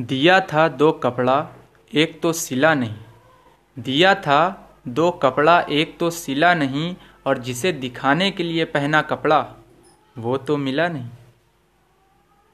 दिया था दो कपड़ा, एक तो सिला नहीं। दिया था दो कपड़ा, एक तो सिला नहीं, और जिसे दिखाने के लिए पहना कपड़ा, वो तो मिला नहीं।